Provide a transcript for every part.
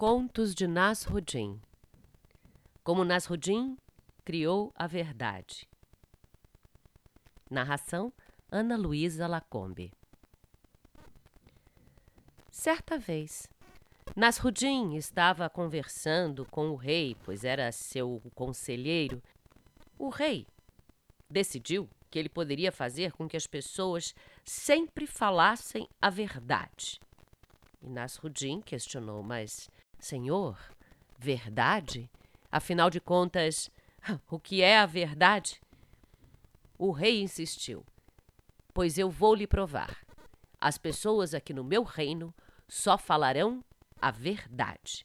Contos de Nasruddin Como Nasruddin criou a verdade. Narração Ana Luísa Lacombe Certa vez, Nasruddin estava conversando com o rei, pois era seu conselheiro. O rei decidiu que ele poderia fazer com que as pessoas sempre falassem a verdade. E Nasruddin questionou, mas Senhor, verdade? Afinal de contas, o que é a verdade? O rei insistiu: Pois eu vou lhe provar. As pessoas aqui no meu reino só falarão a verdade.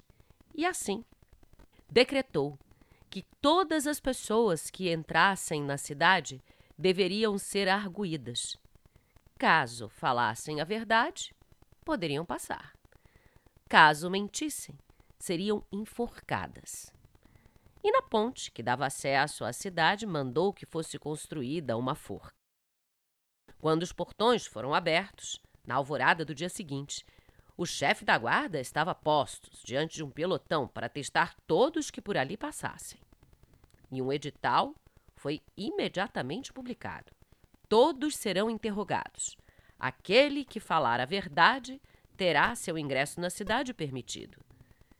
E assim, decretou que todas as pessoas que entrassem na cidade deveriam ser arguídas. Caso falassem a verdade, poderiam passar. Caso mentissem, seriam enforcadas. E na ponte que dava acesso à cidade, mandou que fosse construída uma forca. Quando os portões foram abertos, na alvorada do dia seguinte, o chefe da guarda estava postos diante de um pelotão para testar todos que por ali passassem. E um edital foi imediatamente publicado. Todos serão interrogados. Aquele que falar a verdade terá seu ingresso na cidade permitido.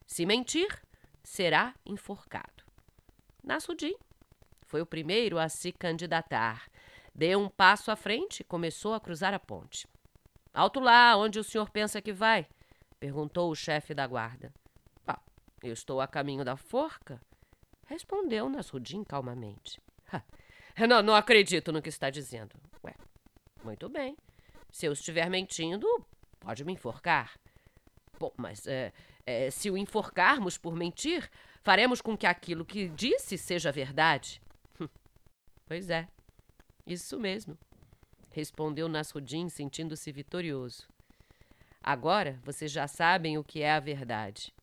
Se mentir, será enforcado. Nasruddin foi o primeiro a se candidatar. Deu um passo à frente e começou a cruzar a ponte. Alto lá, onde o senhor pensa que vai? perguntou o chefe da guarda. Ah, eu estou a caminho da forca, respondeu Nasruddin calmamente. Não, não acredito no que está dizendo. Ué, muito bem. Se eu estiver mentindo, Pode me enforcar. Bom, mas é, é, se o enforcarmos por mentir, faremos com que aquilo que disse seja verdade. pois é, isso mesmo, respondeu Nasruddin, sentindo-se vitorioso. Agora vocês já sabem o que é a verdade.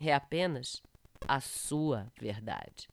É apenas a sua verdade.